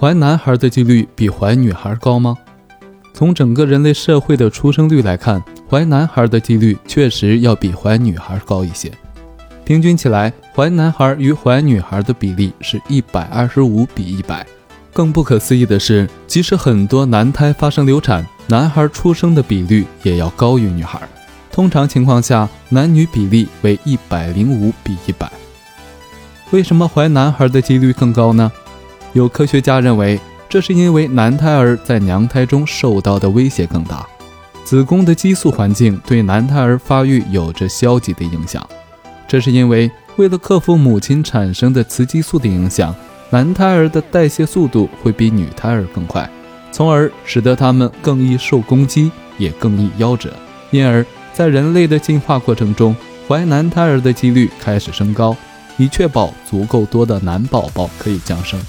怀男孩的几率比怀女孩高吗？从整个人类社会的出生率来看，怀男孩的几率确实要比怀女孩高一些。平均起来，怀男孩与怀女孩的比例是一百二十五比一百。更不可思议的是，即使很多男胎发生流产，男孩出生的比率也要高于女孩。通常情况下，男女比例为一百零五比一百。为什么怀男孩的几率更高呢？有科学家认为，这是因为男胎儿在娘胎中受到的威胁更大，子宫的激素环境对男胎儿发育有着消极的影响。这是因为，为了克服母亲产生的雌激素的影响，男胎儿的代谢速度会比女胎儿更快，从而使得他们更易受攻击，也更易夭折。因而，在人类的进化过程中，怀男胎儿的几率开始升高，以确保足够多的男宝宝可以降生。